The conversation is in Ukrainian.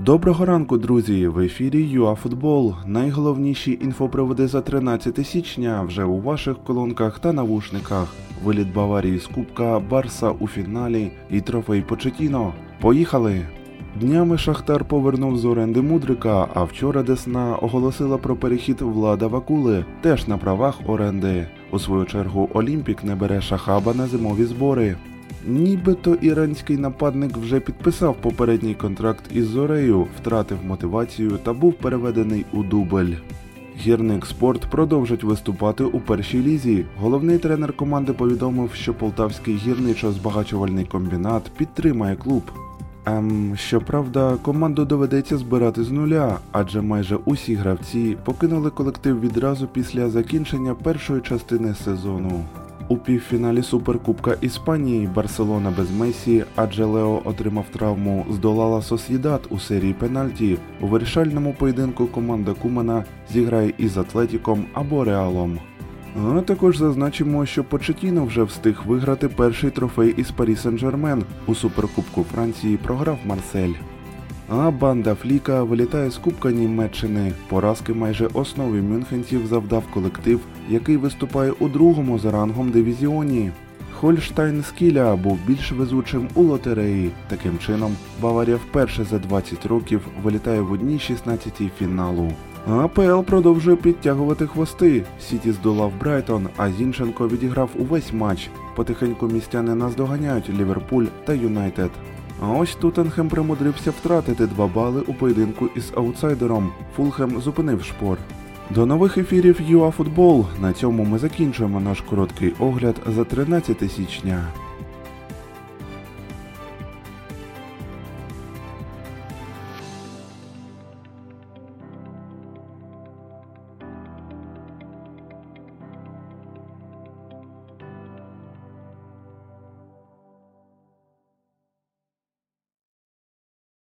Доброго ранку, друзі! В ефірі ЮАФутбол. Найголовніші інфоприводи за 13 січня вже у ваших колонках та навушниках. Виліт Баварії з Кубка, Барса у фіналі і трофей Почетіно. Поїхали! Днями Шахтар повернув з оренди Мудрика, а вчора Десна оголосила про перехід Влада Вакули, теж на правах оренди. У свою чергу Олімпік не бере Шахаба на зимові збори. Нібито іранський нападник вже підписав попередній контракт із Зорею, втратив мотивацію та був переведений у дубль. Гірник спорт продовжить виступати у першій лізі. Головний тренер команди повідомив, що полтавський гірничо-збагачувальний комбінат підтримає клуб. Ем, щоправда, команду доведеться збирати з нуля, адже майже усі гравці покинули колектив відразу після закінчення першої частини сезону. У півфіналі Суперкубка Іспанії Барселона без Месі, адже Лео отримав травму, здолала Сосідат у серії пенальті. У вирішальному поєдинку команда Кумана зіграє із Атлетіком або Реалом. А також зазначимо, що Почетіно вже встиг виграти перший трофей із Парі Сен-Жермен. У Суперкубку Франції програв Марсель. А банда Фліка вилітає з Кубка Німеччини. Поразки майже основі мюнхенців завдав колектив, який виступає у другому за рангом дивізіоні. Хольштайн Скіля був більш везучим у лотереї. Таким чином, Баварія вперше за 20 років вилітає в одній 16-й фіналу. АПЛ продовжує підтягувати хвости. Сіті здолав Брайтон, а Зінченко відіграв увесь матч. Потихеньку містяни наздоганяють Ліверпуль та Юнайтед. А ось Тоттенхем примудрився втратити два бали у поєдинку із аутсайдером. Фулхем зупинив шпор. До нових ефірів ЮАФутбол. На цьому ми закінчуємо наш короткий огляд за 13 січня.